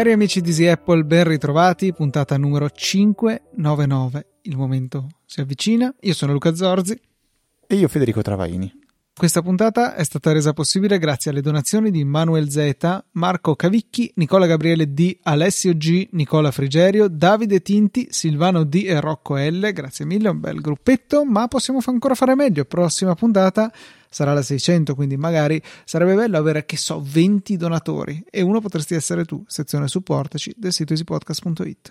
Cari amici di Easy Apple, ben ritrovati, puntata numero 599. Il momento si avvicina. Io sono Luca Zorzi. E io Federico Travaini. Questa puntata è stata resa possibile grazie alle donazioni di Manuel Z, Marco Cavicchi, Nicola Gabriele D, Alessio G, Nicola Frigerio, Davide Tinti, Silvano D e Rocco L. Grazie mille, un bel gruppetto, ma possiamo ancora fare meglio. Prossima puntata sarà la 600, quindi magari sarebbe bello avere, che so, 20 donatori e uno potresti essere tu, sezione supportaci del sito easypodcast.it.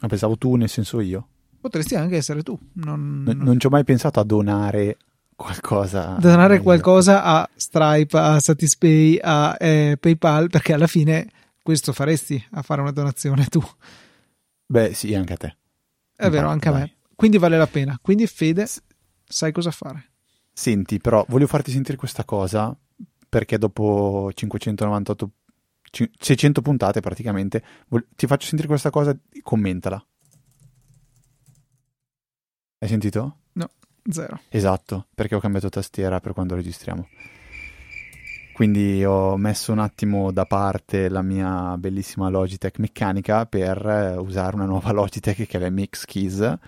Ma pensavo tu, nel senso io. Potresti anche essere tu. Non, non... non ci ho mai pensato a donare qualcosa. Donare qualcosa a Stripe, a Satispay, a eh, PayPal, perché alla fine questo faresti a fare una donazione tu. Beh, sì, anche a te. È vero, anche dai. a me. Quindi vale la pena. Quindi Fede, sai cosa fare. Senti, però voglio farti sentire questa cosa perché dopo 598 600 puntate praticamente ti faccio sentire questa cosa, commentala. Hai sentito? No. Zero. Esatto, perché ho cambiato tastiera per quando registriamo. Quindi ho messo un attimo da parte la mia bellissima Logitech meccanica per eh, usare una nuova Logitech che è l'MX Keys,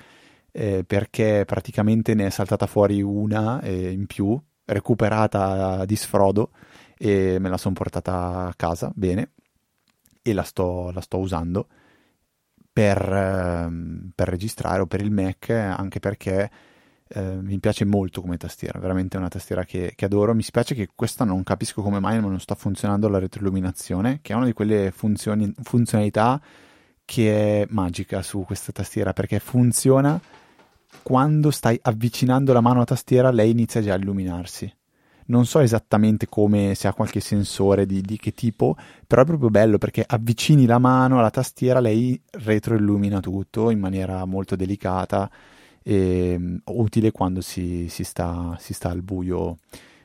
eh, perché praticamente ne è saltata fuori una eh, in più, recuperata di sfrodo, e me la sono portata a casa, bene, e la sto, la sto usando per, ehm, per registrare o per il Mac, anche perché eh, mi piace molto come tastiera, veramente è una tastiera che, che, adoro. Mi spiace che questa non capisco come mai non sta funzionando la retroilluminazione, che è una di quelle funzioni, funzionalità che è magica su questa tastiera perché funziona quando stai avvicinando la mano alla tastiera, lei inizia già a illuminarsi. Non so esattamente come, se ha qualche sensore di, di che tipo, però è proprio bello perché avvicini la mano alla tastiera, lei retroillumina tutto in maniera molto delicata e ehm, utile quando si, si, sta, si, sta, al buio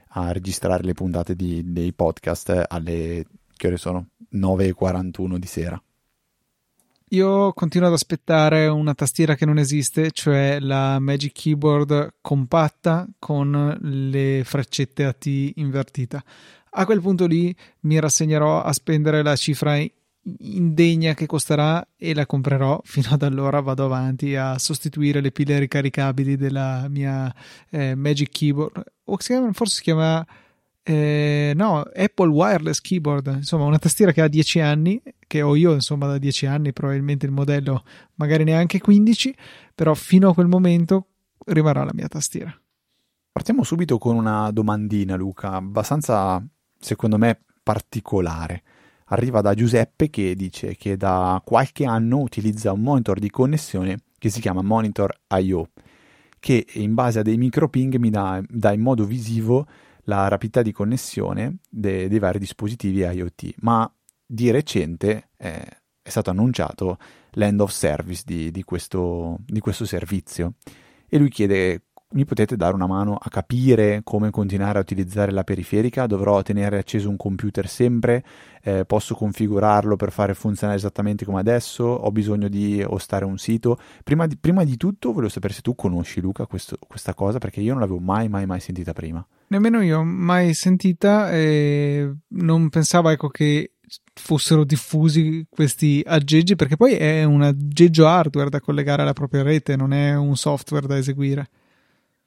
a registrare le puntate di, dei podcast alle che ore sono 9.41 di sera. Io continuo ad aspettare una tastiera che non esiste, cioè la Magic Keyboard compatta con le freccette a T invertita. A quel punto lì mi rassegnerò a spendere la cifra indegna che costerà e la comprerò. Fino ad allora vado avanti a sostituire le pile ricaricabili della mia eh, Magic Keyboard. O si chiama, forse si chiama eh, no, Apple Wireless Keyboard. Insomma, una tastiera che ha 10 anni, che ho io insomma da 10 anni, probabilmente il modello magari neanche 15, però fino a quel momento rimarrà la mia tastiera. Partiamo subito con una domandina, Luca, abbastanza secondo me particolare arriva da Giuseppe che dice che da qualche anno utilizza un monitor di connessione che si chiama Monitor IO, che in base a dei microping mi dà, dà in modo visivo la rapidità di connessione de, dei vari dispositivi IoT, ma di recente eh, è stato annunciato l'end of service di, di, questo, di questo servizio. E lui chiede mi potete dare una mano a capire come continuare a utilizzare la periferica? Dovrò tenere acceso un computer sempre? Eh, posso configurarlo per fare funzionare esattamente come adesso? Ho bisogno di ostare un sito? Prima di, prima di tutto volevo sapere se tu conosci Luca questo, questa cosa perché io non l'avevo mai mai mai sentita prima. Nemmeno io mai sentita e non pensavo ecco che fossero diffusi questi aggeggi perché poi è un aggeggio hardware da collegare alla propria rete, non è un software da eseguire.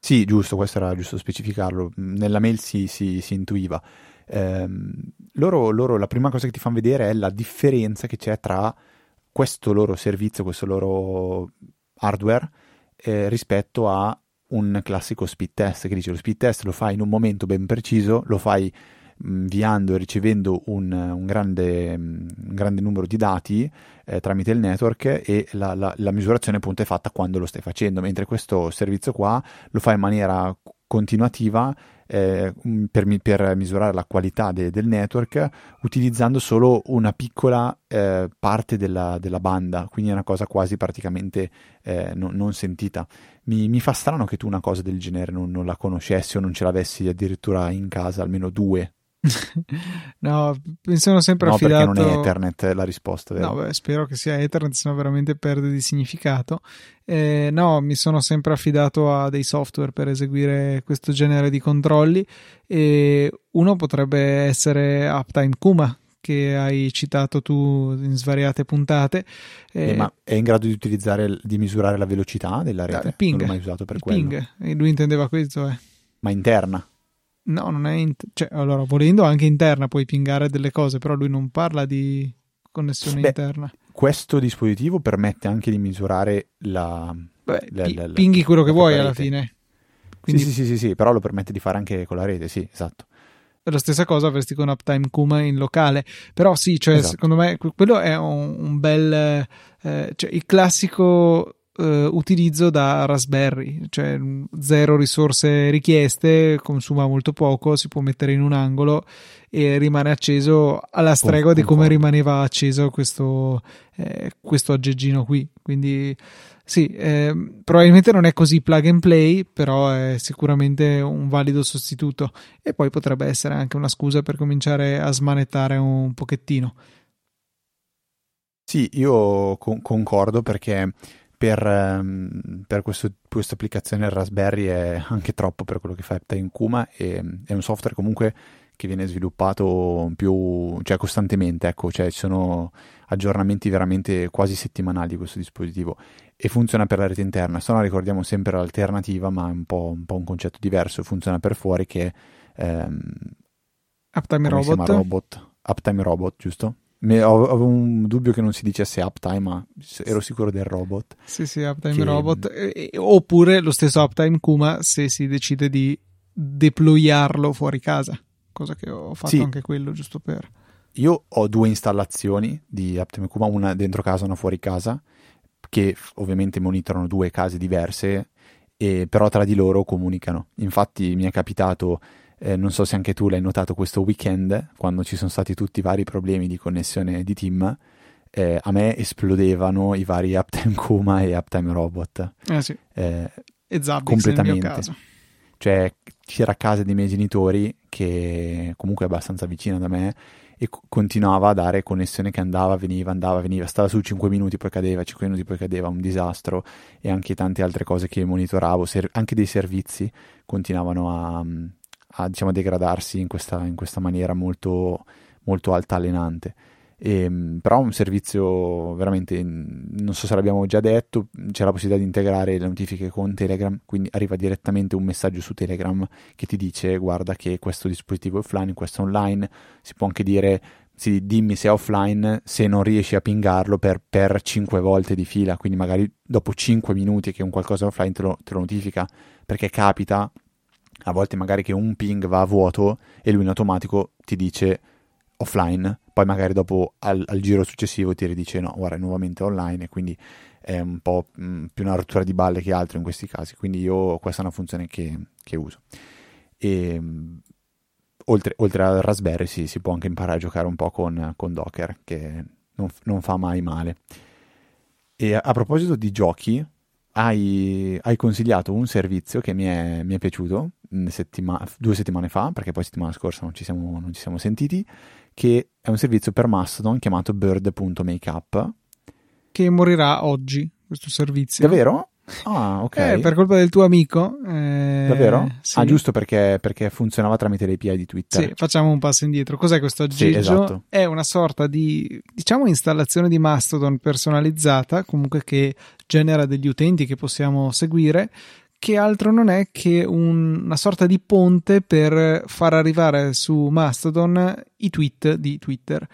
Sì, giusto, questo era giusto specificarlo. Nella mail si, si, si intuiva. Eh, loro, loro, la prima cosa che ti fanno vedere è la differenza che c'è tra questo loro servizio, questo loro hardware eh, rispetto a un classico speed test che dice lo speed test lo fai in un momento ben preciso, lo fai inviando e ricevendo un, un, grande, un, grande, numero di dati eh, tramite il network e la, la, la, misurazione appunto è fatta quando lo stai facendo, mentre questo servizio qua lo fa in maniera continuativa eh, per, per, misurare la qualità de, del network utilizzando solo una piccola eh, parte della, della, banda, quindi è una cosa quasi praticamente eh, non, non, sentita. Mi, mi, fa strano che tu una cosa del genere non, non la conoscessi o non ce l'avessi addirittura in casa, almeno due no, mi sono sempre no, affidato. perché non è Ethernet la risposta. Vero? No, beh, spero che sia Ethernet, sennò veramente perde di significato. Eh, no, mi sono sempre affidato a dei software per eseguire questo genere di controlli. E uno potrebbe essere Uptime Kuma, che hai citato tu in svariate puntate. Eh, eh, ma è in grado di utilizzare, di misurare la velocità della rete? Il ping. Non l'ho mai usato per il quello. ping. E lui intendeva questo, eh. Ma interna? No, non è. In- cioè, allora, volendo anche interna puoi pingare delle cose, però lui non parla di connessione Beh, interna. Questo dispositivo permette anche di misurare la. Beh, la, pi- la- la- pinghi quello che vuoi alla fine. Sì, Quindi sì, sì, sì, sì, però lo permette di fare anche con la rete, sì, esatto. la stessa cosa avresti con Uptime Kuma in locale. Però sì, cioè, Esatto. secondo me que- quello è un, un bel. eh, cioè, il classico eh, utilizzo da Raspberry, cioè zero risorse richieste, consuma molto poco, si può mettere in un angolo e rimane acceso alla stregua di come rimaneva acceso questo, eh, questo aggeggino qui. Quindi sì, ehm, probabilmente non è così plug and play, però è sicuramente un valido sostituto e poi potrebbe essere anche una scusa per cominciare a smanettare un pochettino. Sì, io con- concordo perché per, ehm, per questo- questa applicazione il Raspberry è anche troppo per quello che fa Uptime Kuma e è un software comunque che viene sviluppato più, cioè costantemente, ecco, cioè ci sono aggiornamenti veramente quasi settimanali di questo dispositivo e funziona per la rete interna. Se no ricordiamo sempre l'alternativa, ma è un po', un po' un concetto diverso, funziona per fuori che ehm, Uptime. Robot. Uptime Robot, giusto? Avevo un dubbio che non si dicesse Uptime, ma ero sicuro del robot. Sì, sì, Uptime Che- Robot. E- oppure lo stesso Uptime Kuma se si decide di deployarlo fuori casa. Cosa che ho fatto Sì. anche quello, giusto per. Io ho due installazioni di Uptime Kuma, una dentro casa e una fuori casa, che ovviamente monitorano due case diverse, e però tra di loro comunicano. Infatti mi è capitato, eh, non so se anche tu l'hai notato questo weekend, quando ci sono stati tutti i vari problemi di connessione di team, eh, a me esplodevano i vari Uptime Kuma e Uptime Robot. Eh sì, Eh, e Zabbix Completamente. cioè c'era a casa dei miei genitori che comunque è abbastanza vicina da me e co- continuava a dare connessione che andava, veniva, andava, veniva, stava su 5 minuti poi cadeva, 5 minuti poi cadeva, un disastro e anche tante altre cose che monitoravo, ser- anche dei servizi continuavano a, a, diciamo, degradarsi in questa, in questa maniera molto, molto altalenante. Ehm, però un servizio veramente, non so se l'abbiamo già detto, c'è la possibilità di integrare le notifiche con Telegram, quindi arriva direttamente un messaggio su Telegram che ti dice guarda che questo dispositivo è offline, questo è online, si può anche dire sì, dimmi se è offline se non riesci a pingarlo per, per 5 volte di fila, quindi magari dopo 5 minuti che un qualcosa è offline te lo, te lo notifica, perché capita a volte magari che un ping va a vuoto e lui in automatico ti dice offline, poi magari dopo al, al giro successivo ti ridice no, guarda è nuovamente online e quindi è un po' mh, più una rottura di balle che altro in questi casi, quindi io questa è una funzione che, che uso. E, mh, oltre, oltre al Raspberry sì, si può anche imparare a giocare un po' con, con Docker, che non, non fa mai male. E a, a proposito di giochi, hai, hai consigliato un servizio che mi è, mi è piaciuto mh, settima- due settimane fa, perché poi settimana scorsa non ci siamo, non ci siamo sentiti, che è un servizio per Mastodon chiamato bird.makeup. Che morirà oggi questo servizio. Davvero? Ah, ok. Eh, per colpa del tuo amico. eh, Davvero? Sì. Ah, giusto perché, perché funzionava tramite le API di Twitter. Sì, facciamo un passo indietro. Cos'è questo Sì, aggeggio? esatto. È una sorta di, diciamo, installazione di Mastodon personalizzata, comunque che genera degli utenti che possiamo seguire, che altro non è che un- una sorta di ponte per far arrivare su Mastodon i tweet di Twitter.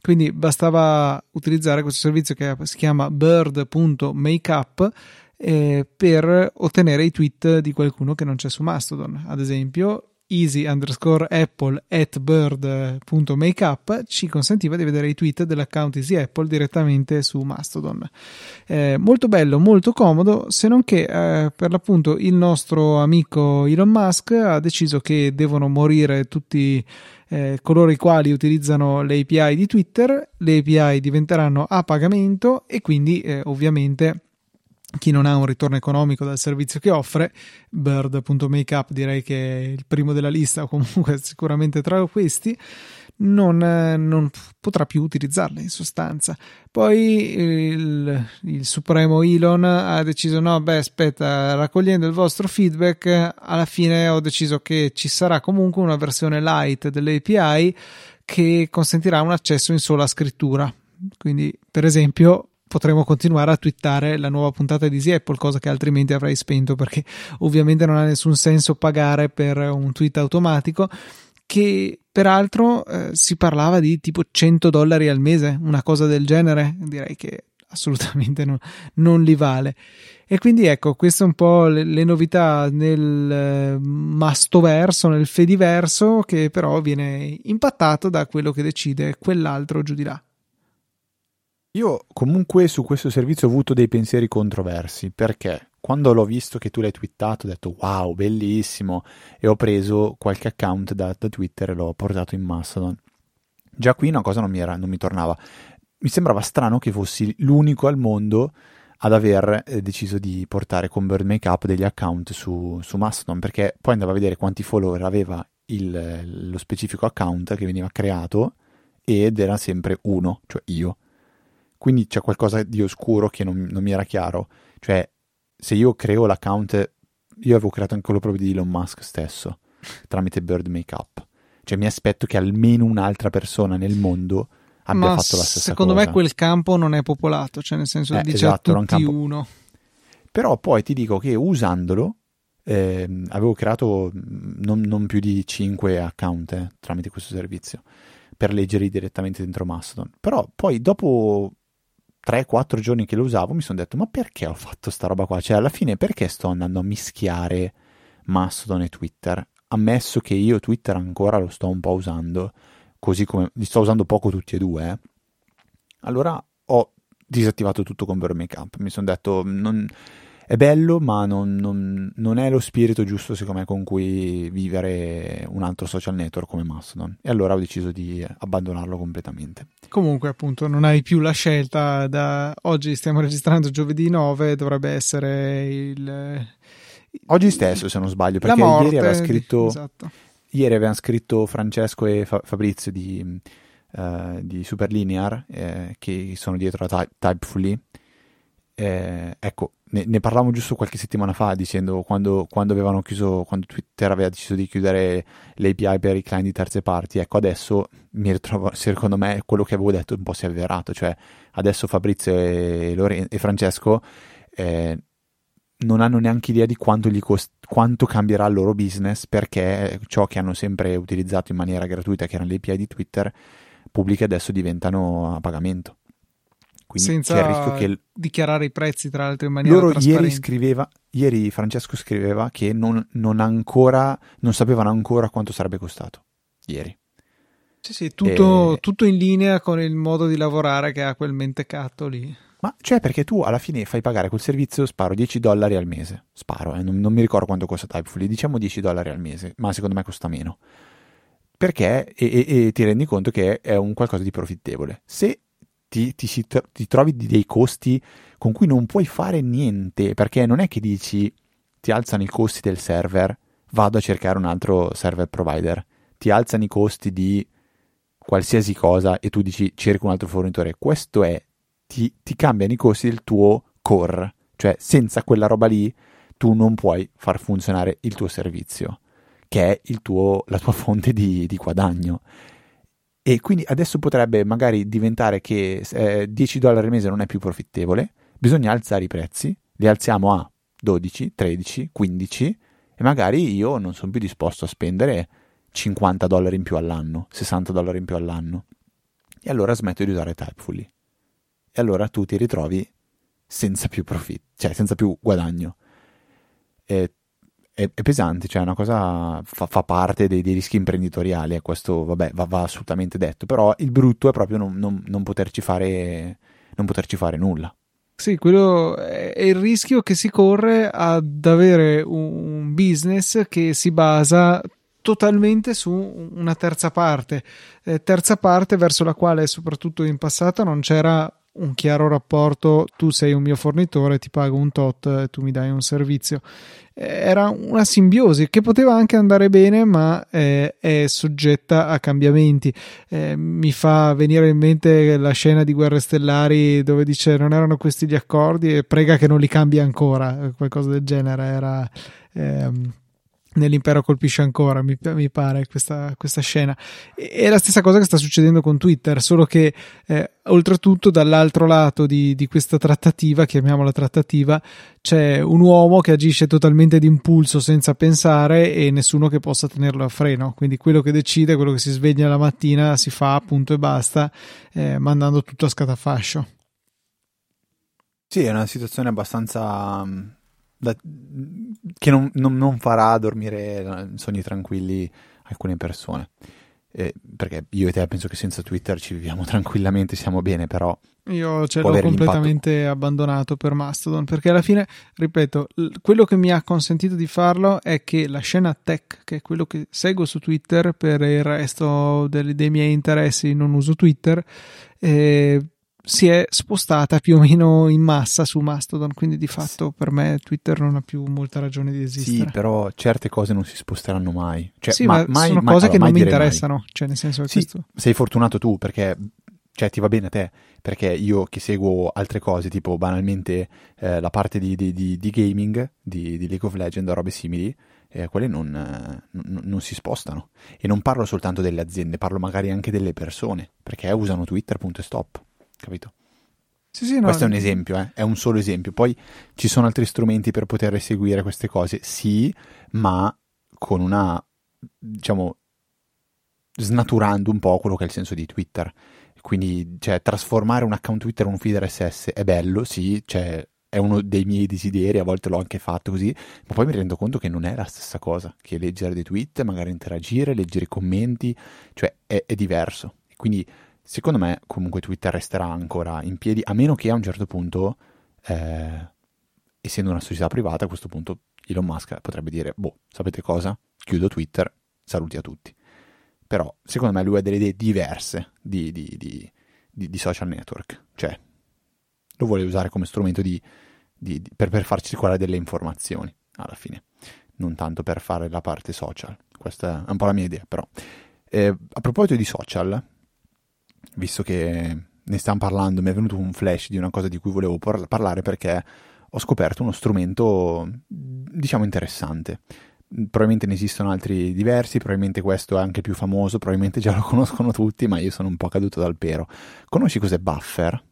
Quindi bastava utilizzare questo servizio che si chiama bird.makeup eh, per ottenere i tweet di qualcuno che non c'è su Mastodon. Ad esempio, easy underscore apple at bird.makeup ci consentiva di vedere i tweet dell'account easy apple direttamente su Mastodon. Eh, molto bello, molto comodo, se non che eh, per l'appunto il nostro amico Elon Musk ha deciso che devono morire tutti eh, coloro i quali utilizzano le API di Twitter, le API diventeranno a pagamento e quindi eh, ovviamente chi non ha un ritorno economico dal servizio che offre, Bird.makeup direi che è il primo della lista o comunque sicuramente tra questi, non, non potrà più utilizzarle in sostanza. Poi il, il, supremo Elon ha deciso no, beh aspetta, raccogliendo il vostro feedback, alla fine ho deciso che ci sarà comunque una versione light dell'API che consentirà un accesso in sola scrittura. Quindi, per esempio, potremo continuare a twittare la nuova puntata di Easy Apple, cosa che altrimenti avrei spento perché ovviamente non ha nessun senso pagare per un tweet automatico che peraltro eh, si parlava di tipo 100 dollari al mese, una cosa del genere, direi che assolutamente non, non li vale. E quindi ecco, queste un po' le, le novità nel eh, mastoverso, nel fediverso, che però viene impattato da quello che decide quell'altro giù di là. Io comunque su questo servizio ho avuto dei pensieri controversi perché quando l'ho visto che tu l'hai twittato ho detto wow, bellissimo e ho preso qualche account da, da Twitter e l'ho portato in Mastodon. Già qui una cosa non mi, era, non mi tornava. Mi sembrava strano che fossi l'unico al mondo ad aver eh, deciso di portare con Bird Makeup degli account su, su Mastodon perché poi andava a vedere quanti follower aveva il, lo specifico account che veniva creato ed era sempre uno, cioè io quindi c'è qualcosa di oscuro che non, non mi era chiaro. Cioè, se io creo l'account, io avevo creato anche quello proprio di Elon Musk stesso, tramite Bird Makeup. Cioè, mi aspetto che almeno un'altra persona nel mondo abbia Ma fatto la stessa secondo cosa. me quel campo non è popolato, cioè nel senso Eh, dice esatto, a tutti uno. Però poi ti dico che usandolo ehm, avevo creato mh, non, non più di 5 account eh, tramite questo servizio per leggerli direttamente dentro Mastodon. Però poi dopo 3-4 giorni che lo usavo mi sono detto ma perché ho fatto sta roba qua? Cioè alla fine perché sto andando a mischiare Mastodon e Twitter? Ammesso che io Twitter ancora lo sto un po' usando, così come li sto usando poco tutti e due, eh. allora ho disattivato tutto con Makeup. Mi sono detto non, è bello, ma non, non- non è lo spirito giusto, secondo me, con cui vivere un altro social network come Mastodon. E allora ho deciso di abbandonarlo completamente. Comunque, appunto, non hai più la scelta. Da oggi stiamo registrando giovedì 9, dovrebbe essere il. Oggi stesso, se non sbaglio, perché ieri aveva scritto, esatto. ieri avevano scritto Francesco e Fa- Fabrizio di, eh, di Superlinear, eh, che sono dietro a Ty- Typefully. Eh, ecco, ne, ne parlavamo giusto qualche settimana fa dicendo quando, quando avevano chiuso, quando Twitter aveva deciso di chiudere l'API per i client di terze parti, ecco adesso mi ritrovo, secondo me quello che avevo detto un po' si è avverato, cioè adesso Fabrizio e, Loren- e Francesco eh, non hanno neanche idea di quanto, cost- quanto cambierà il loro business perché ciò che hanno sempre utilizzato in maniera gratuita, che erano le API di Twitter, pubbliche adesso diventano a pagamento. Quindi Senza c'è il rischio che dichiarare i prezzi, tra l'altro, in maniera loro ieri scriveva, ieri Francesco scriveva che non, non ancora, non sapevano ancora quanto sarebbe costato. Ieri. Sì, sì, tutto, Eh, tutto in linea con il modo di lavorare che ha quel mentecato lì. Ma cioè perché tu alla fine fai pagare quel servizio, sparo 10 dollari al mese. Sparo, eh, non, non mi ricordo quanto costa Typefully, diciamo 10 dollari al mese, ma secondo me costa meno. Perché e, e- e ti rendi conto che è un qualcosa di profittevole. Se ti, ti si ti trovi dei costi con cui non puoi fare niente, perché non è che dici ti alzano i costi del server, vado a cercare un altro server provider, ti alzano i costi di qualsiasi cosa e tu dici cerco un altro fornitore. Questo è ti, ti cambiano i costi del tuo core, cioè senza quella roba lì tu non puoi far funzionare il tuo servizio, che è tuo, la tua fonte di, di guadagno. E quindi adesso potrebbe magari diventare che eh, 10 dollari al mese non è più profittevole, bisogna alzare i prezzi, li alziamo a 12, 13, 15 e magari io non sono più disposto a spendere 50 dollari in più all'anno, 60 dollari in più all'anno. E allora smetto di usare Typefully. E allora tu ti ritrovi senza più profitto, cioè senza più guadagno. È, è- è pesante, cioè è una cosa fa, fa parte dei, dei rischi imprenditoriali e questo vabbè va, va assolutamente detto, però il brutto è proprio non, non- non poterci fare, non poterci fare nulla. Sì, quello è il rischio che si corre ad avere un business che si basa totalmente su una terza parte, eh, terza parte verso la quale soprattutto in passato non c'era un chiaro rapporto, tu sei un mio fornitore, ti pago un tot e tu mi dai un servizio. Era una simbiosi che poteva anche andare bene, ma eh, è soggetta a cambiamenti. Eh, mi fa venire in mente la scena di Guerre Stellari dove dice non erano questi gli accordi e prega che non li cambi ancora, qualcosa del genere. Era. Ehm, nell'impero colpisce ancora, mi, mi pare, questa, questa, scena. È la stessa cosa che sta succedendo con Twitter, solo che eh, oltretutto dall'altro lato di, di, questa trattativa, chiamiamola trattativa, c'è un uomo che agisce totalmente d'impulso senza pensare e nessuno che possa tenerlo a freno. Quindi quello che decide, quello che si sveglia la mattina, si fa punto e basta, eh, mandando tutto a scatafascio. Sì, è una situazione abbastanza da, che non, non, non, farà dormire sogni tranquilli alcune persone. Eh, perché io e te penso che senza Twitter ci viviamo tranquillamente, siamo bene, però. Io ce l'ho completamente impatto. abbandonato per Mastodon perché alla fine, ripeto, quello che mi ha consentito di farlo è che la scena tech, che è quello che seguo su Twitter, per il resto dei, dei miei interessi non uso Twitter, eh, si è spostata più o meno in massa su Mastodon, quindi di fatto per me Twitter non ha più molta ragione di esistere. Sì, però certe cose non si sposteranno mai. Cioè, sì, ma, ma mai, sono mai, cose allora, che non mi interessano, cioè nel senso che sì, questo... sei fortunato tu perché cioè ti va bene a te, perché io che seguo altre cose, tipo banalmente eh, la parte di, di, di, di gaming, di, League of Legends o robe simili, eh, quelle non, eh, non, non, si spostano. E non parlo soltanto delle aziende, parlo magari anche delle persone, perché usano Twitter, punto e stop capito? Sì, sì, no, Questo è un esempio, eh? è un solo esempio. Poi ci sono altri strumenti per poter eseguire queste cose, sì, ma con una, diciamo, snaturando un po' quello che è il senso di Twitter. Quindi, cioè, trasformare un account Twitter in un feed RSS è bello, sì, cioè, è uno dei miei desideri, a volte l'ho anche fatto così, ma poi mi rendo conto che non è la stessa cosa che leggere dei tweet, magari interagire, leggere i commenti, cioè è, è diverso. Quindi secondo me comunque Twitter resterà ancora in piedi, a meno che a un certo punto, eh, essendo una società privata, a questo punto Elon Musk potrebbe dire, boh, sapete cosa? Chiudo Twitter, saluti a tutti. Però secondo me lui ha delle idee diverse di, di, di, di social network, cioè lo vuole usare come strumento per, per far circolare delle informazioni alla fine, non tanto per fare la parte social. Questa è un po' la mia idea, però. Eh, a proposito di social, visto che ne stiamo parlando, mi è venuto un flash di una cosa di cui volevo par- parlare perché ho scoperto uno strumento, diciamo, interessante. Probabilmente ne esistono altri diversi, probabilmente questo è anche più famoso, probabilmente già lo conoscono tutti, ma io sono un po' caduto dal pero. Conosci cos'è Buffer?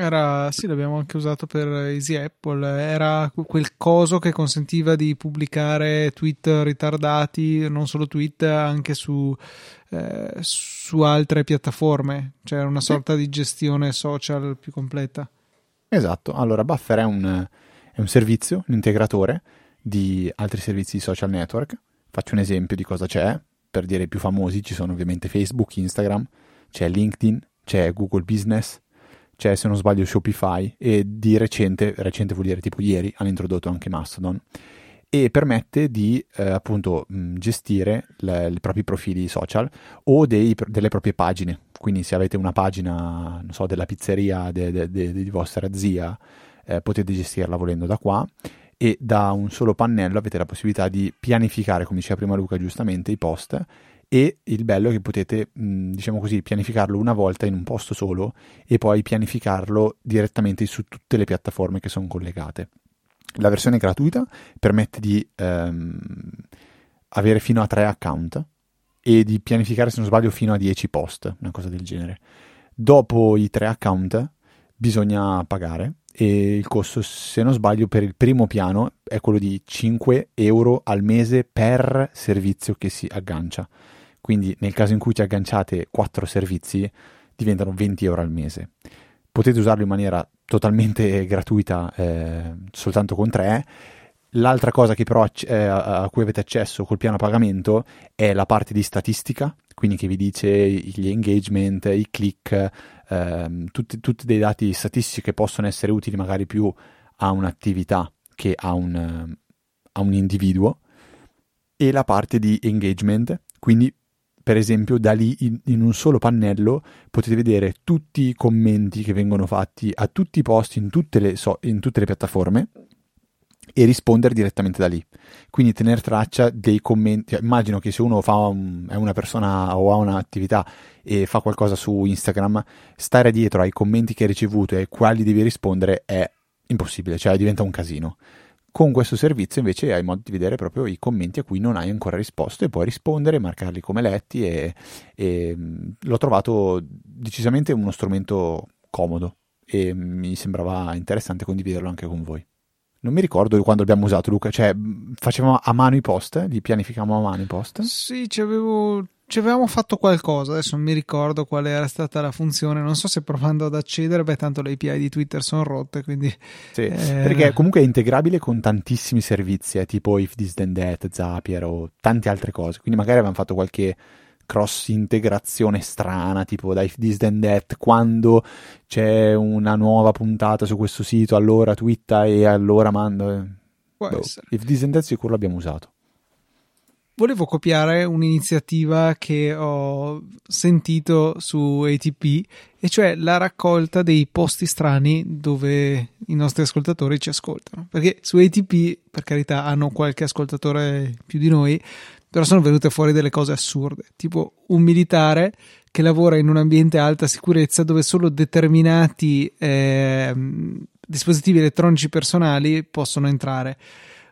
Era, sì, l'abbiamo anche usato per Easy Apple. Era quel coso che consentiva di pubblicare tweet ritardati, non solo tweet, anche su, eh, su altre piattaforme. Cioè una sorta di gestione social più completa. Esatto. Allora, Buffer è un, è un servizio, un integratore di altri servizi di social network. Faccio un esempio di cosa c'è. Per dire i più famosi ci sono ovviamente Facebook, Instagram, c'è LinkedIn, c'è Google Business c'è se non sbaglio Shopify e di recente, recente vuol dire tipo ieri, hanno introdotto anche Mastodon e permette di eh, appunto mh, gestire i propri profili social o dei, delle proprie pagine. Quindi se avete una pagina, non so, della pizzeria de, de, de, di vostra zia, eh, potete gestirla volendo da qua e da un solo pannello avete la possibilità di pianificare, come diceva prima Luca giustamente, i post e il bello è che potete, mh, diciamo così, pianificarlo una volta in un posto solo e poi pianificarlo direttamente su tutte le piattaforme che sono collegate. La versione gratuita permette di ehm, avere fino a tre account e di pianificare, se non sbaglio, fino a 10 post, una cosa del genere. Dopo i tre account bisogna pagare e il costo, se non sbaglio, per il primo piano è quello di 5 euro al mese per servizio che si aggancia. Quindi nel caso in cui ci agganciate 4 servizi diventano 20 euro al mese. Potete usarlo in maniera totalmente gratuita eh, soltanto con 3. L'altra cosa però eh, a cui avete accesso col piano pagamento è la parte di statistica, quindi che vi dice gli engagement, i click, ehm, tutti, tutti, dei dati statistici che possono essere utili magari più a un'attività che a un, a un individuo, e la parte di engagement, quindi per esempio, da lì in, in, un solo pannello potete vedere tutti i commenti che vengono fatti a tutti i post in tutte le, so, in tutte le piattaforme e rispondere direttamente da lì. Quindi tenere traccia dei commenti. Cioè, immagino che se uno un, è una persona o ha un'attività e fa qualcosa su Instagram, stare dietro ai commenti che hai ricevuto e ai quali devi rispondere è impossibile, cioè diventa un casino. Con questo servizio invece hai modo di vedere proprio i commenti a cui non hai ancora risposto e puoi rispondere, marcarli come letti e, e l'ho trovato decisamente uno strumento comodo e mi sembrava interessante condividerlo anche con voi. Non mi ricordo quando abbiamo usato Luca, cioè facevamo a mano i post, li pianificavamo a mano i post? Sì, ci, avevo, ci avevamo fatto qualcosa, adesso non mi ricordo qual era stata la funzione, non so se provando ad accedere, beh tanto le API di Twitter sono rotte, quindi... Sì, eh... perché comunque è integrabile con tantissimi servizi, eh, tipo If This Then That, Zapier o tante altre cose, quindi magari avevamo fatto qualche cross integrazione strana, tipo da If This Then That, quando c'è una nuova puntata su questo sito, allora twitta e allora mando. Può boh. If This Then That sicuro l'abbiamo usato. Volevo copiare un'iniziativa che ho sentito su ATP, e cioè la raccolta dei posti strani dove i nostri ascoltatori ci ascoltano. Perché su ATP, per carità, hanno qualche ascoltatore più di noi, però sono venute fuori delle cose assurde, tipo un militare che lavora in un ambiente a alta sicurezza dove solo determinati eh, dispositivi elettronici personali possono entrare.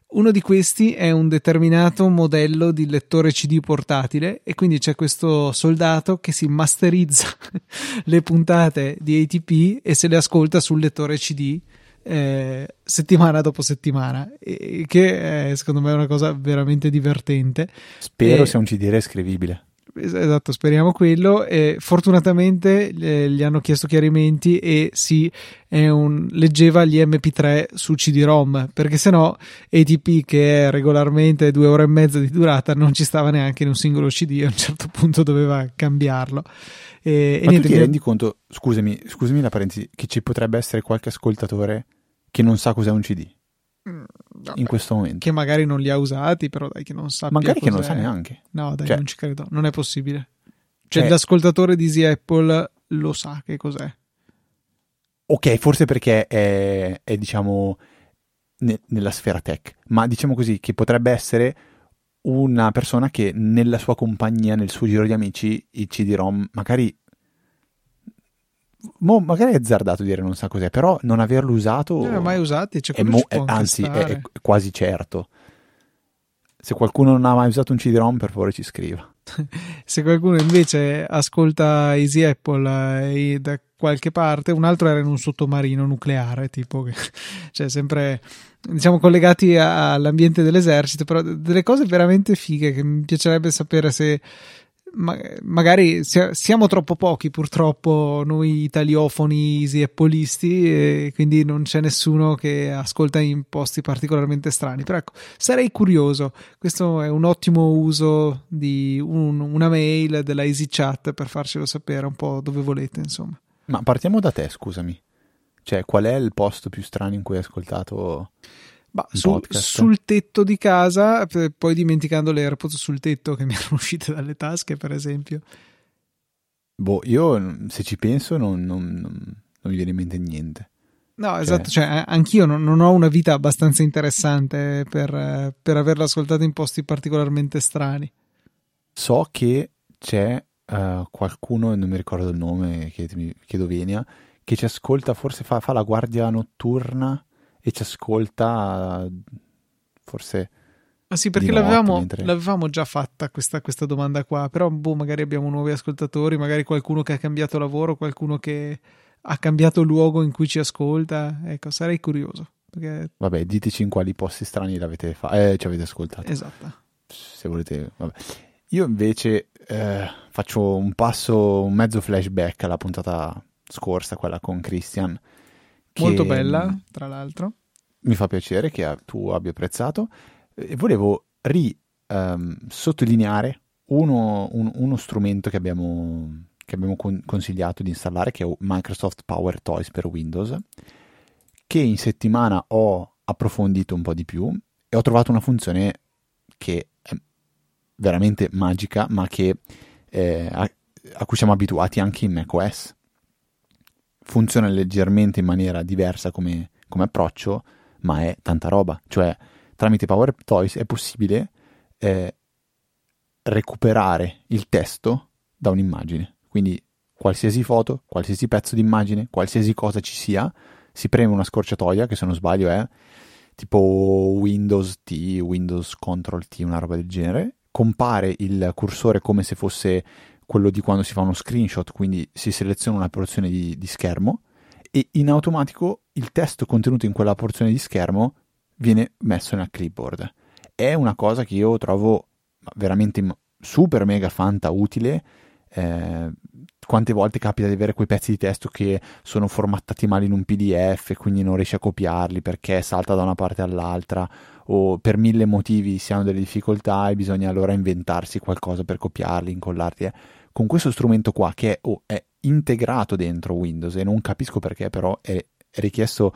Uno di questi è un determinato modello di lettore CD portatile e quindi c'è questo soldato che si masterizza le puntate di ATP e se le ascolta sul lettore CD eh, settimana dopo settimana, e, che è, secondo me è una cosa veramente divertente. Spero e, sia un CD rescrivibile. Esatto, speriamo quello. E fortunatamente eh, gli hanno chiesto chiarimenti e sì, un, leggeva gli MP3 su CD-ROM perché sennò ATP, che è regolarmente due ore e mezza di durata, non ci stava neanche in un singolo CD. A un certo punto doveva cambiarlo. E, Ma e niente, ti rendi conto, scusami, scusami la parentesi, che ci potrebbe essere qualche ascoltatore che non sa cos'è un CD Vabbè, in questo momento. Che magari non li ha usati, però dai, che non sa. Magari che non sa neanche. No, dai, cioè, non ci credo. Non è possibile. Cioè, cioè, l'ascoltatore di Easy Apple lo sa che cos'è. Ok, forse perché è, è diciamo, ne, nella sfera tech, ma diciamo così che potrebbe essere una persona che nella sua compagnia, nel suo giro di amici, i CD-ROM magari Mo magari è azzardato dire non sa cos'è, però non averlo usato. Non l'ho mai usato, cioè mo- è, anzi, è, è, quasi certo. Se qualcuno non ha mai usato un CD-ROM, per favore ci scriva. Se qualcuno invece ascolta Easy Apple eh, da qualche parte, un altro era in un sottomarino nucleare, tipo, che, cioè sempre diciamo collegati all'ambiente dell'esercito, però delle cose veramente fighe che mi piacerebbe sapere se ma, magari siamo troppo pochi purtroppo noi italiofoni easy appolisti e quindi non c'è nessuno che ascolta in posti particolarmente strani. Però ecco sarei curioso. Questo è un ottimo uso di un, una mail della EasyChat per farcelo sapere un po' dove volete insomma. Ma partiamo da te scusami. Cioè qual è il posto più strano in cui hai ascoltato Bah, su, sul tetto di casa, poi dimenticando le AirPods sul tetto che mi erano uscite dalle tasche, per esempio. Boh, io se ci penso non, non, non, non mi viene in mente niente. No, cioè... esatto, cioè, anch'io non, non, ho una vita abbastanza interessante per, per, averla ascoltata in posti particolarmente strani. So che c'è uh, qualcuno, non mi ricordo il nome, chiedetemi, chiedo Venia, che ci ascolta, forse fa, fa la guardia notturna e ci ascolta forse... Ah sì, perché l'avevamo, mentre... l'avevamo, già fatta questa, questa, domanda qua, però boh, magari abbiamo nuovi ascoltatori, magari qualcuno che ha cambiato lavoro, qualcuno che ha cambiato luogo in cui ci ascolta, ecco, sarei curioso. Perché... Vabbè, diteci in quali posti strani l'avete fa- eh, ci avete ascoltato. Esatto. Se volete, vabbè. Io invece eh, faccio un passo, un mezzo flashback alla puntata scorsa, quella con Christian, Molto bella, tra l'altro. Mi fa piacere che tu abbia apprezzato. E volevo ri, um, sottolineare uno, un, uno, strumento che abbiamo, che abbiamo con, consigliato di installare, che è Microsoft Power Toys per Windows, che in settimana ho approfondito un po' di più e ho trovato una funzione che è veramente magica, ma che eh, a, a, cui siamo abituati anche in macOS. Funziona leggermente in maniera diversa come, come approccio, ma è tanta roba. Cioè, tramite Power Toys è possibile eh, recuperare il testo da un'immagine. Quindi qualsiasi foto, qualsiasi pezzo di immagine, qualsiasi cosa ci sia, si preme una scorciatoia, che se non sbaglio è tipo Windows T, Windows Control T, una roba del genere, compare il cursore come se fosse quello di quando si fa uno screenshot, quindi si seleziona una porzione di, di schermo e in automatico il testo contenuto in quella porzione di schermo viene messo nel clipboard. È una cosa che io trovo veramente super mega fanta utile. Eh, quante volte capita di avere quei pezzi di testo che sono formattati male in un PDF, quindi non riesci a copiarli perché salta da una parte all'altra o per mille motivi si hanno delle difficoltà e bisogna allora inventarsi qualcosa per copiarli, incollarli. Eh. Con questo strumento qua che è, oh, è, integrato dentro Windows e non capisco perché però è, è richiesto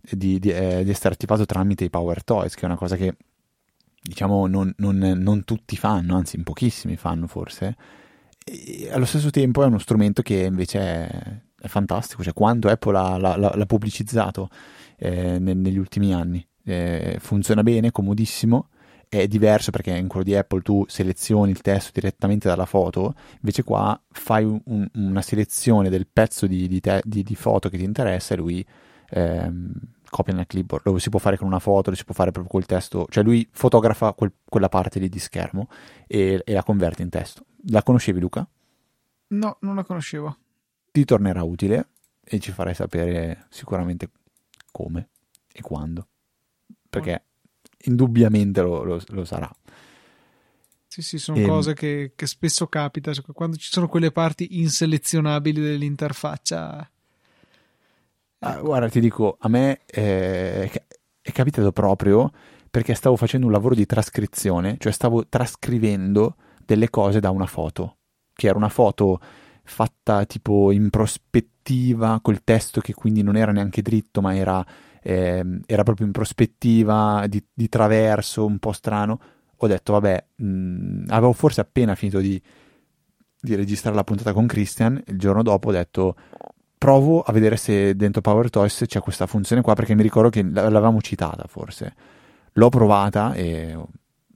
di, di, eh, di, essere attivato tramite i Power Toys, che è una cosa che diciamo non, non, non tutti fanno, anzi in pochissimi fanno forse e allo stesso tempo è uno strumento che invece è, è fantastico, cioè quando Apple l'ha, l'ha, l'ha pubblicizzato eh, ne, negli ultimi anni, eh, funziona bene, comodissimo, è diverso perché in quello di Apple tu selezioni il testo direttamente dalla foto, invece qua fai un, una selezione del pezzo di, di, te, di, di, foto che ti interessa e lui ehm, copia nel clipboard. Lo si può fare con una foto, lo si può fare proprio col testo, cioè lui fotografa quel, quella parte lì di schermo e, e la converte in testo. La conoscevi Luca? No, non la conoscevo. Ti tornerà utile e ci farai sapere sicuramente come e quando. Perché indubbiamente lo, lo, lo sarà. Sì, sì, sono e... Ehm. cose che, che, spesso capita. Quando ci sono quelle parti inselezionabili dell'interfaccia. Ah, guarda, ti dico, a me è, è capitato proprio perché stavo facendo un lavoro di trascrizione, cioè stavo trascrivendo delle cose da una foto, che era una foto fatta tipo in prospettiva, col testo che quindi non era neanche dritto, ma era, eh, era proprio in prospettiva, di, di, traverso, un po' strano. Ho detto, vabbè, mh, mm, avevo forse appena finito di, di registrare la puntata con Christian, il giorno dopo ho detto, provo a vedere se dentro Power Toys c'è questa funzione qua, perché mi ricordo che l'avevamo citata forse. L'ho provata e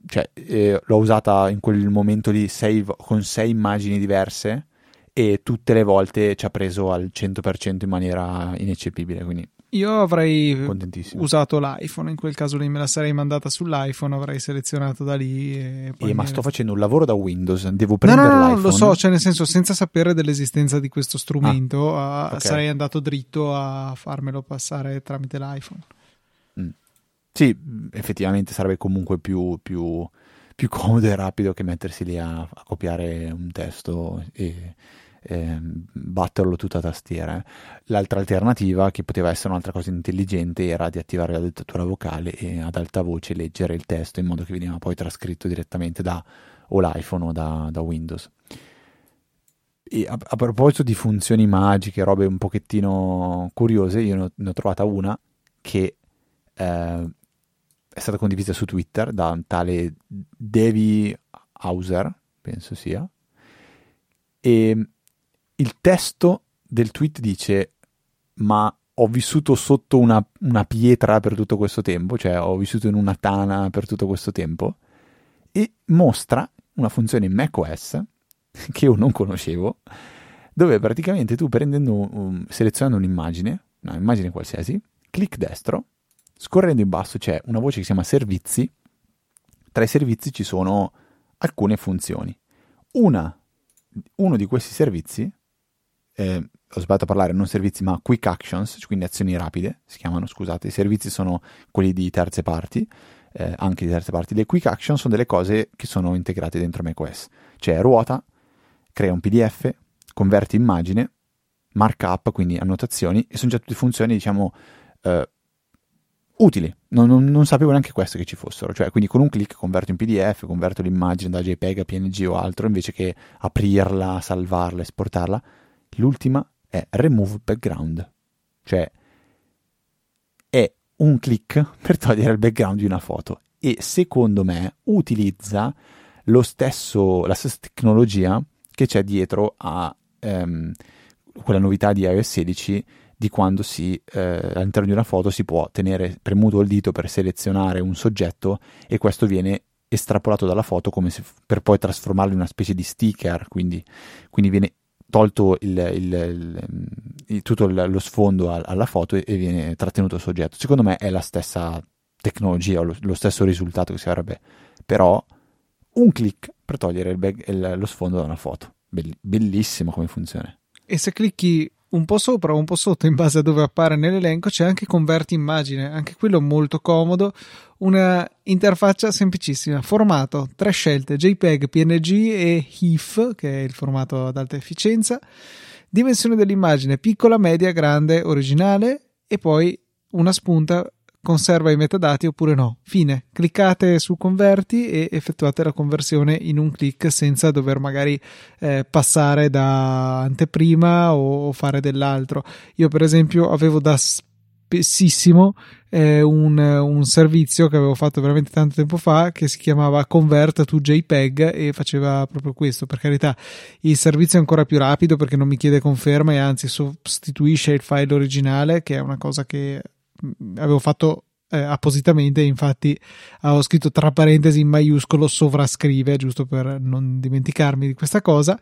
cioè, eh, l'ho usata in quel momento lì sei, con sei immagini diverse e tutte le volte ci ha preso al 100% in maniera ineccepibile. Quindi io avrei usato l'iPhone, in quel caso lì me la sarei mandata sull'iPhone, avrei selezionato da lì. E poi eh, ma sto facendo un lavoro da Windows, devo prendere no, no, no, lo so, cioè nel senso senza sapere dell'esistenza di questo strumento ah, okay. sarei andato dritto a farmelo passare tramite l'iPhone. Sì, effettivamente sarebbe comunque più, più, più comodo e rapido che mettersi lì a, a copiare un testo e, e, batterlo tutta a tastiera. L'altra alternativa, che poteva essere un'altra cosa intelligente, era di attivare la dettatura vocale e ad alta voce leggere il testo in modo che veniva poi trascritto direttamente da o l'iPhone o da, da Windows. E a, a, proposito di funzioni magiche, robe un pochettino curiose, io ne ho, ne ho trovata una che eh, è stata condivisa su Twitter da un tale Devi Hauser, penso sia, e il testo del tweet dice ma ho vissuto sotto una, una, pietra per tutto questo tempo, cioè ho vissuto in una tana per tutto questo tempo, e mostra una funzione in macOS che io non conoscevo, dove praticamente tu prendendo, um, selezionando un'immagine, un'immagine qualsiasi, clic destro, Scorrendo in basso c'è una voce che si chiama servizi. Tra i servizi ci sono alcune funzioni. Una, uno di questi servizi, eh, ho sbagliato a parlare, non servizi ma quick actions, quindi azioni rapide, si chiamano, scusate, i servizi sono quelli di terze parti, eh, anche di terze parti. Le quick action sono delle cose che sono integrate dentro macOS. Cioè ruota, crea un PDF, converte immagine, markup, quindi annotazioni, e sono già tutte funzioni, diciamo, eh, utili. Non, non, non, sapevo neanche questo che ci fossero. Cioè, quindi con un clic converto in PDF, converto l'immagine da JPEG a PNG o altro, invece che aprirla, salvarla, esportarla. L'ultima è Remove Background. Cioè, è un clic per togliere il background di una foto. E secondo me utilizza stesso, la stessa tecnologia che c'è dietro a ehm, quella novità di iOS 16 di quando si, eh, all'interno di una foto si può tenere premuto il dito per selezionare un soggetto e questo viene estrapolato dalla foto se, per poi trasformarlo in una specie di sticker, quindi, quindi viene tolto il, il, il tutto lo sfondo alla foto e, viene trattenuto il soggetto. Secondo me è la stessa tecnologia, lo, lo stesso risultato che si avrebbe, però un clic per togliere bag, lo sfondo da una foto. bellissimo come funziona. E se clicchi un po' sopra o un po' sotto in base a dove appare nell'elenco c'è anche converti immagine, anche quello molto comodo, una interfaccia semplicissima, formato, tre scelte, JPEG, PNG e HEIF, che è il formato ad alta efficienza, dimensione dell'immagine piccola, media, grande, originale e poi una spunta conserva i metadati oppure no. Fine. Cliccate su converti e effettuate la conversione in un clic senza dover magari eh, passare da anteprima o fare dell'altro. Io per esempio avevo da spessissimo eh, un, un, servizio che avevo fatto veramente tanto tempo fa che si chiamava Convert to JPEG e faceva proprio questo. Per carità, il servizio è ancora più rapido perché non mi chiede conferma e anzi sostituisce il file originale, che è una cosa che avevo fatto eh, appositamente, infatti avevo scritto tra parentesi in maiuscolo sovrascrive, giusto per non dimenticarmi di questa cosa,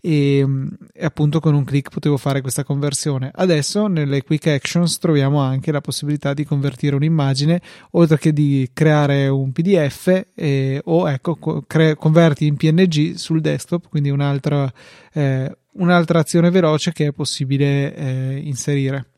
e, e, appunto con un clic potevo fare questa conversione. Adesso nelle quick actions troviamo anche la possibilità di convertire un'immagine, oltre che di creare un PDF eh, o ecco, cre- converti in PNG sul desktop, quindi un'altra, eh, un'altra azione veloce che è possibile eh, inserire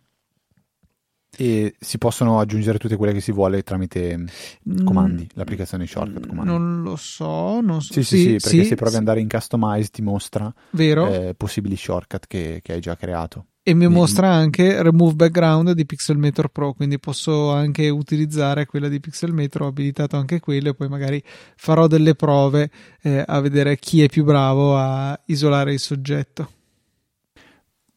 e si possono aggiungere tutte quelle che si vuole tramite mm, comandi, l'applicazione shortcut comandi. Non lo so, non so. Sì, sì, sì, sì perché sì, se provi ad andare in customize ti mostra eh, possibili shortcut che, che, hai già creato. E mi mostra anche remove background di Pixelmator Pro, quindi posso anche utilizzare quella di Pixelmator, ho abilitato anche quello e poi magari farò delle prove eh, a vedere chi è più bravo a isolare il soggetto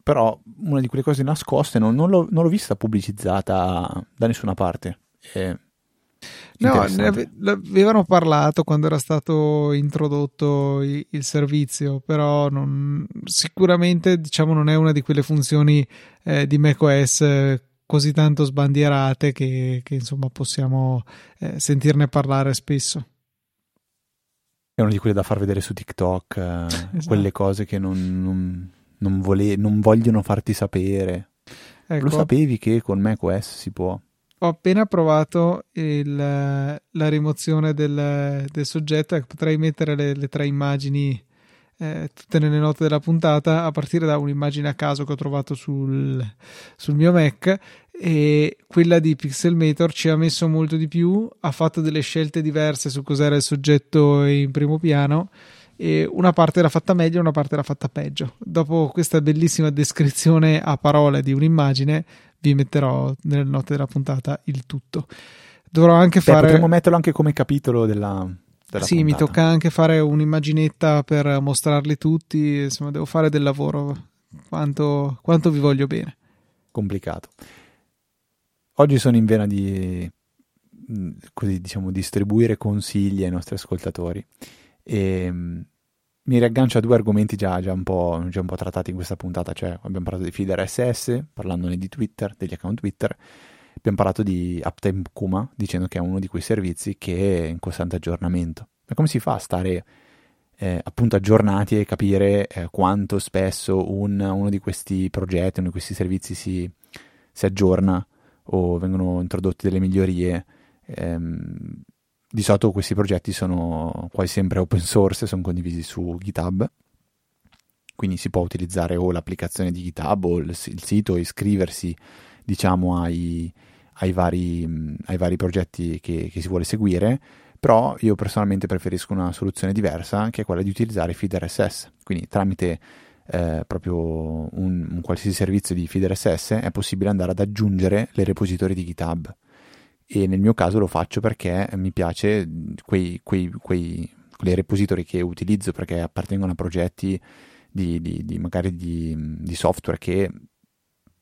però una di quelle cose nascoste non, non, l'ho, non l'ho, vista pubblicizzata da nessuna parte. È no, ne avevano parlato quando era stato introdotto il, il servizio, però non, sicuramente diciamo non è una di quelle funzioni eh, di macOS così tanto sbandierate che, che insomma possiamo eh, sentirne parlare spesso. È una di quelle da far vedere su TikTok, eh, esatto. quelle cose che non, non non, vole- non vogliono farti sapere. Ecco. Lo sapevi che con macOS si può? Ho appena provato il, la rimozione del, del soggetto, ecco, potrei mettere le, le tre immagini eh, tutte nelle note della puntata a partire da un'immagine a caso che ho trovato sul, sul mio Mac e quella di Pixelmator ci ha messo molto di più, ha fatto delle scelte diverse su cos'era il soggetto in primo piano e una parte era fatta meglio una parte era fatta peggio. Dopo questa bellissima descrizione a parole di un'immagine, vi metterò nelle note della puntata il tutto. Dovrò anche Beh, fare. Potremmo metterlo anche come capitolo della. della sì, puntata. mi tocca anche fare un'immaginetta per mostrarli tutti. Insomma, devo fare del lavoro. Quanto, quanto vi voglio bene. Complicato. Oggi sono in vena di così diciamo distribuire consigli ai nostri ascoltatori e ehm, mi riaggancio a due argomenti già, già, un già, un po', trattati in questa puntata, cioè abbiamo parlato di feeder SS, parlandone di Twitter, degli account Twitter, abbiamo parlato di Uptime Kuma, dicendo che è uno di quei servizi che è in costante aggiornamento. Ma come si fa a stare eh, appunto aggiornati e capire eh, quanto spesso un, uno di questi progetti, uno di questi servizi si, si aggiorna o vengono introdotte delle migliorie? Ehm, di solito questi progetti sono quasi sempre open source, sono condivisi su GitHub, quindi si può utilizzare o l'applicazione di GitHub o il, sito e iscriversi diciamo ai, ai, vari, ai vari, progetti che, che, si vuole seguire, però io personalmente preferisco una soluzione diversa che è quella di utilizzare Feeder SS, quindi tramite eh, proprio un, un qualsiasi servizio di Feeder SS è possibile andare ad aggiungere le repository di GitHub e nel mio caso lo faccio perché mi piace quei, quei, quei, quei repository che utilizzo perché appartengono a progetti di, di, di magari di, di, software che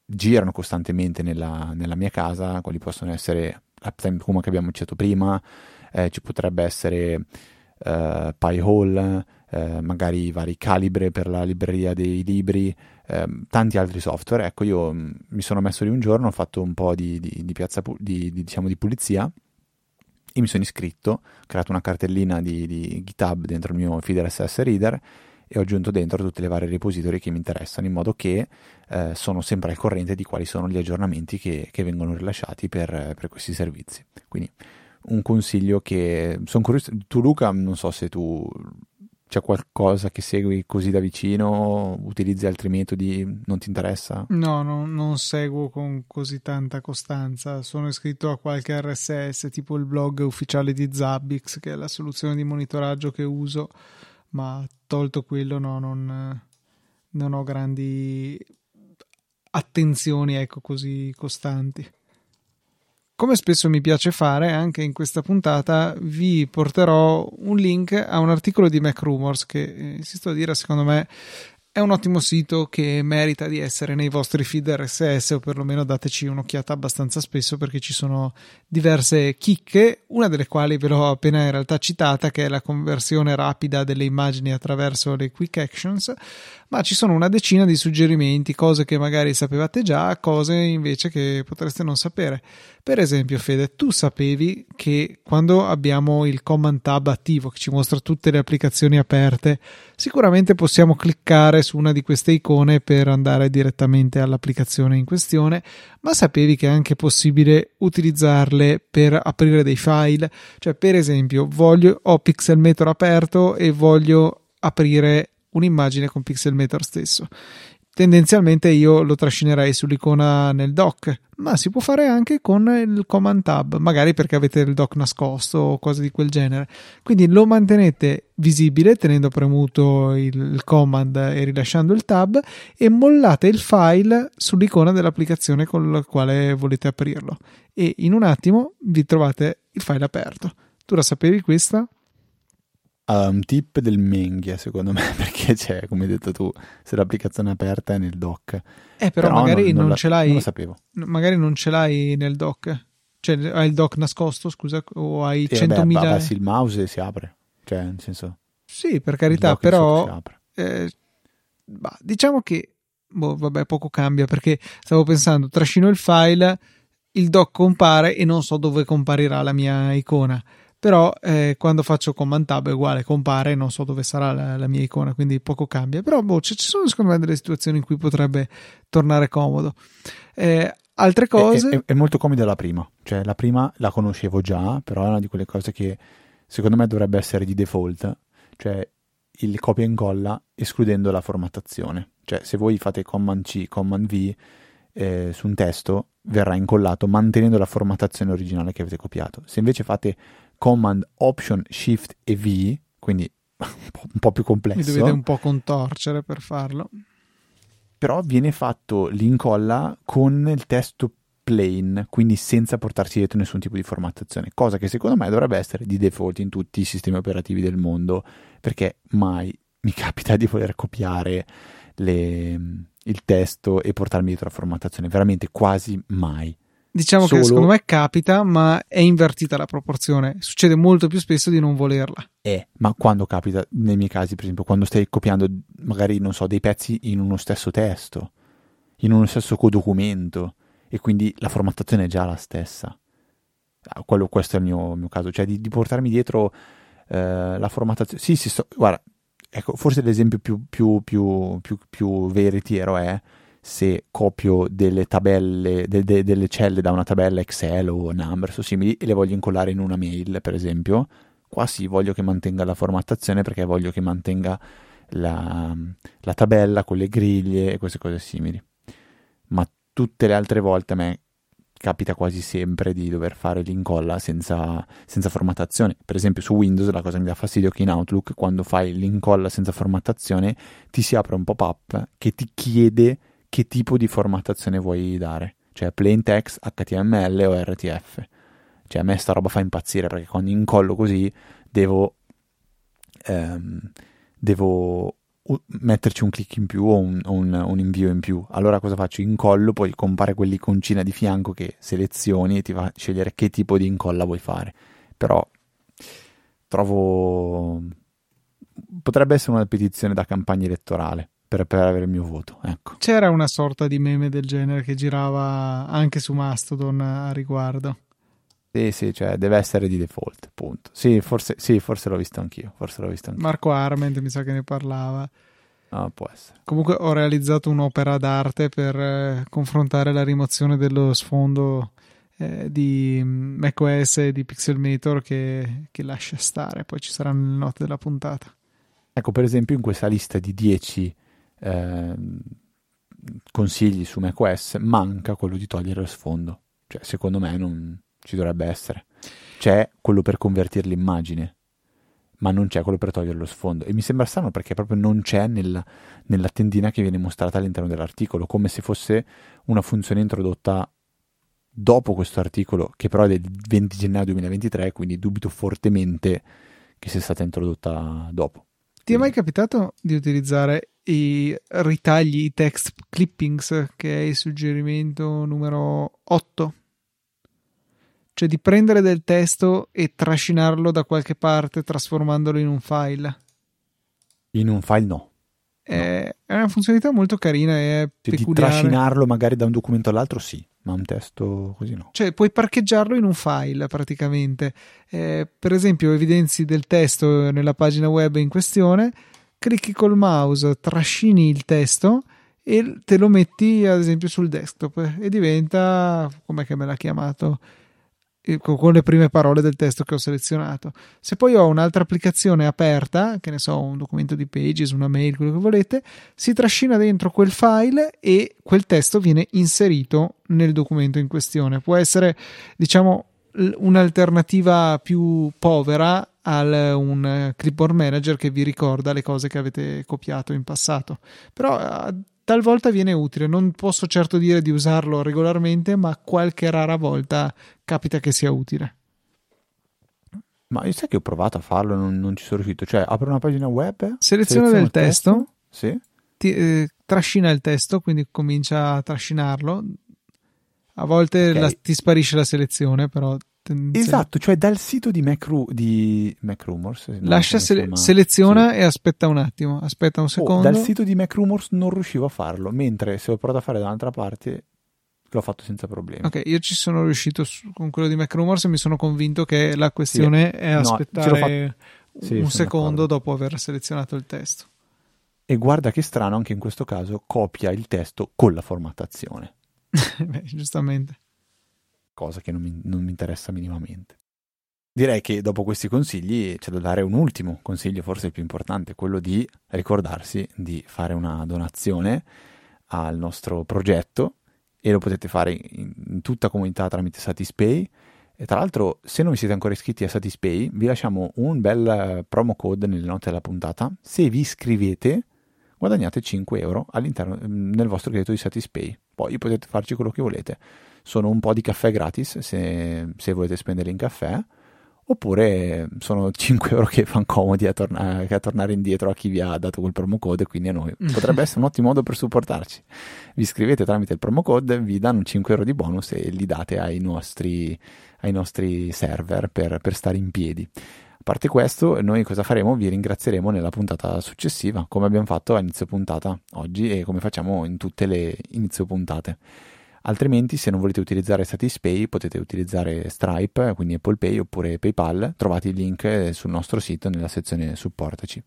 girano costantemente nella, nella, mia casa, quali possono essere Uptime Kuma che abbiamo citato prima, eh, ci potrebbe essere uh, Pi-hole, eh, magari i vari calibre per la libreria dei libri, eh, tanti altri software. Ecco, io mm, mi sono messo lì un giorno, ho fatto un po' di, di, di, piazza, di, diciamo, di pulizia e mi sono iscritto, ho creato una cartellina di, GitHub dentro il mio feed RSS Reader e ho aggiunto dentro tutte le varie repository che mi interessano in modo che eh, sono sempre al corrente di quali sono gli aggiornamenti che, che vengono rilasciati per, per, questi servizi. Quindi un consiglio che sono curioso, tu Luca non so se tu c'è qualcosa che segui così da vicino, utilizzi altri metodi, non ti interessa? No, no, non seguo con così tanta costanza. Sono iscritto a qualche RSS, tipo il blog ufficiale di Zabbix, che è la soluzione di monitoraggio che uso, ma tolto quello no, non, non ho grandi attenzioni ecco, così costanti. Come spesso mi piace fare, anche in questa puntata vi porterò un link a un articolo di Mac Rumors che, eh, insisto a dire, secondo me è un ottimo sito che merita di essere nei vostri feed RSS o perlomeno dateci un'occhiata abbastanza spesso perché ci sono diverse chicche, una delle quali ve l'ho appena in realtà citata che è la conversione rapida delle immagini attraverso le quick actions, ma ci sono una decina di suggerimenti, cose che magari sapevate già, cose invece che potreste non sapere. Per esempio, Fede, tu sapevi che quando abbiamo il Command Tab attivo che ci mostra tutte le applicazioni aperte, sicuramente possiamo cliccare su una di queste icone per andare direttamente all'applicazione in questione, ma sapevi che è anche possibile utilizzarle per aprire dei file? Cioè, per esempio, voglio, ho Pixelmator aperto e voglio aprire un'immagine con Pixelmator stesso. Tendenzialmente io lo trascinerei sull'icona nel dock, ma si può fare anche con il command tab, magari perché avete il dock nascosto o cose di quel genere. Quindi lo mantenete visibile tenendo premuto il, command e rilasciando il tab e mollate il file sull'icona dell'applicazione con la quale volete aprirlo e in un attimo vi trovate il file aperto. Tu la sapevi questa? Un tip del Menghia, secondo me, perché c'è, come hai detto tu, se l'applicazione è aperta è nel dock. Eh, però, però magari non, non, non ce l'hai. Non lo sapevo. Magari non ce l'hai nel dock. Cioè, hai il dock nascosto, scusa, o hai eh, 100.000. Beh, passi il mouse e si apre. Cioè, nel senso. Sì, per carità, però. Eh, bah, diciamo che. Boh, vabbè, poco cambia perché stavo pensando, trascino il file, il dock compare e non so dove comparirà la mia icona però eh, quando faccio command tab è uguale, compare, non so dove sarà la, la mia icona, quindi poco cambia. Però boh, ci, sono secondo me delle situazioni in cui potrebbe tornare comodo. Eh, altre cose... È, è, è, molto comoda la prima, cioè la prima la conoscevo già, però è una di quelle cose che secondo me dovrebbe essere di default, cioè il copia e incolla escludendo la formattazione. Cioè se voi fate command C, command V eh, su un testo verrà incollato mantenendo la formattazione originale che avete copiato. Se invece fate Command Option Shift e V, quindi un po' più complesso. Mi dovete un po' contorcere per farlo. Però viene fatto l'incolla con il testo plain, quindi senza portarsi dietro nessun tipo di formattazione, cosa che secondo me dovrebbe essere di default in tutti i sistemi operativi del mondo, perché mai mi capita di voler copiare le, il testo e portarmi dietro la formattazione, veramente quasi mai. Diciamo Solo... che secondo me capita, ma è invertita la proporzione. Succede molto più spesso di non volerla. Eh, ma quando capita, nei miei casi, per esempio, quando stai copiando magari, non so, dei pezzi in uno stesso testo, in uno stesso codocumento, e quindi la formattazione è già la stessa. Ah, quello, questo è il mio, mio caso, cioè di, di portarmi dietro eh, la formattazione. Sì, sì, sto, guarda, ecco, forse l'esempio più, più, più, più, più veritiero è se copio delle tabelle, de, de, delle celle da una tabella Excel o Numbers o simili e le voglio incollare in una mail, per esempio, qua sì voglio che mantenga la formattazione perché voglio che mantenga la, la tabella con le griglie e queste cose simili. Ma tutte le altre volte a me capita quasi sempre di dover fare l'incolla senza, senza, formattazione. Per esempio su Windows la cosa che mi dà fastidio è che in Outlook quando fai l'incolla senza formattazione ti si apre un pop-up che ti chiede che tipo di formattazione vuoi dare, cioè plain text, HTML o RTF. Cioè a me sta roba fa impazzire perché quando incollo così devo, ehm, devo metterci un clic in più o un, un, un, invio in più. Allora cosa faccio? Incollo, poi compare quell'iconcina di fianco che selezioni e ti fa scegliere che tipo di incolla vuoi fare. Però trovo potrebbe essere una petizione da campagna elettorale per, per, avere il mio voto. Ecco. C'era una sorta di meme del genere che girava anche su Mastodon a riguardo. Sì, sì, cioè deve essere di default, punto. Sì, forse, sì, forse l'ho visto anch'io. Forse l'ho visto anch'io. Marco Arment mi sa che ne parlava. Ah, può essere. Comunque ho realizzato un'opera d'arte per eh, confrontare la rimozione dello sfondo eh, di mm, macOS e di Pixelmator che, che lascia stare. Poi ci saranno le note della puntata. Ecco, per esempio, in questa lista di 10 eh, consigli su macOS manca quello di togliere lo sfondo. Cioè, secondo me non ci dovrebbe essere. C'è quello per convertire l'immagine, ma non c'è quello per togliere lo sfondo. E mi sembra strano perché proprio non c'è nella, nella tendina che viene mostrata all'interno dell'articolo, come se fosse una funzione introdotta dopo questo articolo, che però è del 20 gennaio 2023, quindi dubito fortemente che sia stata introdotta dopo. Ti è mai capitato di utilizzare i ritagli, i text clippings, che è il suggerimento numero 8? Cioè di prendere del testo e trascinarlo da qualche parte trasformandolo in un file. In un file no. È, no. è una funzionalità molto carina e cioè, Di trascinarlo magari da un documento all'altro sì, ma un testo così no. Cioè puoi parcheggiarlo in un file praticamente. Eh, per esempio evidenzi del testo nella pagina web in questione, clicchi col mouse, trascini il testo e te lo metti ad esempio sul desktop e diventa, com'è che me l'ha chiamato? con le prime parole del testo che ho selezionato. Se poi ho un'altra applicazione aperta, che ne so, un documento di Pages, una mail, quello che volete, si trascina dentro quel file e quel testo viene inserito nel documento in questione. Può essere, diciamo, un'alternativa più povera al un clipboard manager che vi ricorda le cose che avete copiato in passato. Però talvolta viene utile. Non posso certo dire di usarlo regolarmente, ma qualche rara volta capita che sia utile. Ma io sai che ho provato a farlo e non, non, ci sono riuscito. Cioè, apro una pagina web, seleziona del testo, testo sì. ti, eh, trascina il testo, quindi comincia a trascinarlo. A volte okay. la, ti sparisce la selezione, però Esatto, cioè dal sito di, Macru, di Macrumors. Lascia sele- seleziona sì. e aspetta un attimo, aspetta un secondo. Oh, dal sito di Macrumors non riuscivo a farlo, mentre se l'ho provato a fare da un'altra parte l'ho fatto senza problemi. Ok, io ci sono riuscito su, con quello di Macrumors e mi sono convinto che la questione sì. è aspettare no, sì, un secondo dopo aver selezionato il testo. E guarda che strano, anche in questo caso copia il testo con la formattazione. Beh, giustamente cosa che non mi, non mi interessa minimamente. Direi che dopo questi consigli c'è da dare un ultimo consiglio, forse il più importante, quello di ricordarsi di fare una donazione al nostro progetto e lo potete fare in, tutta comunità tramite Satispay. E tra l'altro, se non vi siete ancora iscritti a Satispay, vi lasciamo un bel promo code nelle note della puntata. Se vi iscrivete, guadagnate 5 euro all'interno nel vostro credito di Satispay. Poi potete farci quello che volete sono un po' di caffè gratis se, se volete spendere in caffè oppure sono 5 euro che fanno comodi a, torna- a, tornare indietro a chi vi ha dato quel promo code e quindi a noi potrebbe essere un ottimo modo per supportarci. Vi iscrivete tramite il promo code vi danno 5 euro di bonus e li date ai nostri, ai nostri server per, per stare in piedi. A parte questo noi cosa faremo? vi ringrazieremo nella puntata successiva come abbiamo fatto a inizio puntata oggi e come facciamo in tutte le inizio puntate Altrimenti, se non volete utilizzare Satispay, potete utilizzare Stripe, quindi Apple Pay oppure PayPal. Trovate il link sul nostro sito nella sezione supportaci.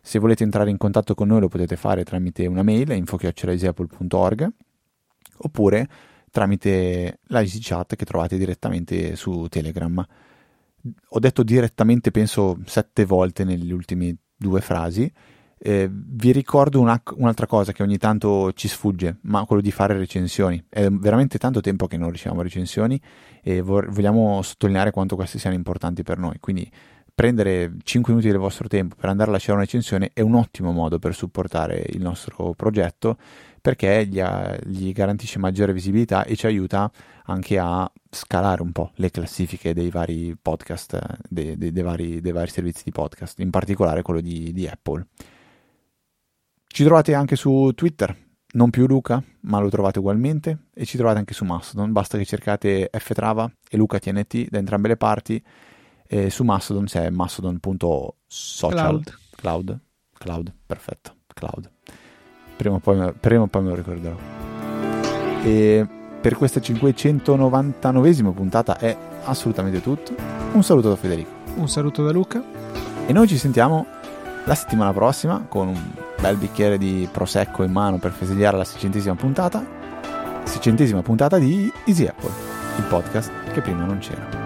Se volete entrare in contatto con noi lo potete fare tramite una mail info.apple.org oppure tramite la Easy Chat che trovate direttamente su Telegram. Ho detto direttamente penso sette volte nelle ultime due frasi eh, vi ricordo una, un'altra cosa che ogni tanto ci sfugge, ma quello di fare recensioni. È veramente tanto tempo che non riceviamo recensioni e vor- vogliamo sottolineare quanto queste siano importanti per noi. Quindi prendere 5 minuti del vostro tempo per andare a lasciare una recensione è un ottimo modo per supportare il nostro progetto perché gli, ha, gli garantisce maggiore visibilità e ci aiuta anche a scalare un po' le classifiche dei vari podcast, dei, dei, dei, vari, dei vari, servizi di podcast, in particolare quello di, di Apple. Ci trovate anche su Twitter, non più Luca, ma lo trovate ugualmente, e ci trovate anche su Mastodon, basta che cercate ftrava e Luca TNT da entrambe le parti, e su Mastodon c'è mastodon.social, Cloud. Cloud? Cloud, perfetto, Cloud. Prima o poi, prima o poi me lo ricorderò. E per questa 599esima puntata è assolutamente tutto. Un saluto da Federico. Un saluto da Luca. E noi ci sentiamo la settimana prossima con un bel bicchiere di prosecco in mano per festeggiare la seicentesima puntata. Seicentesima puntata di Easy Apple, il podcast che prima non c'era.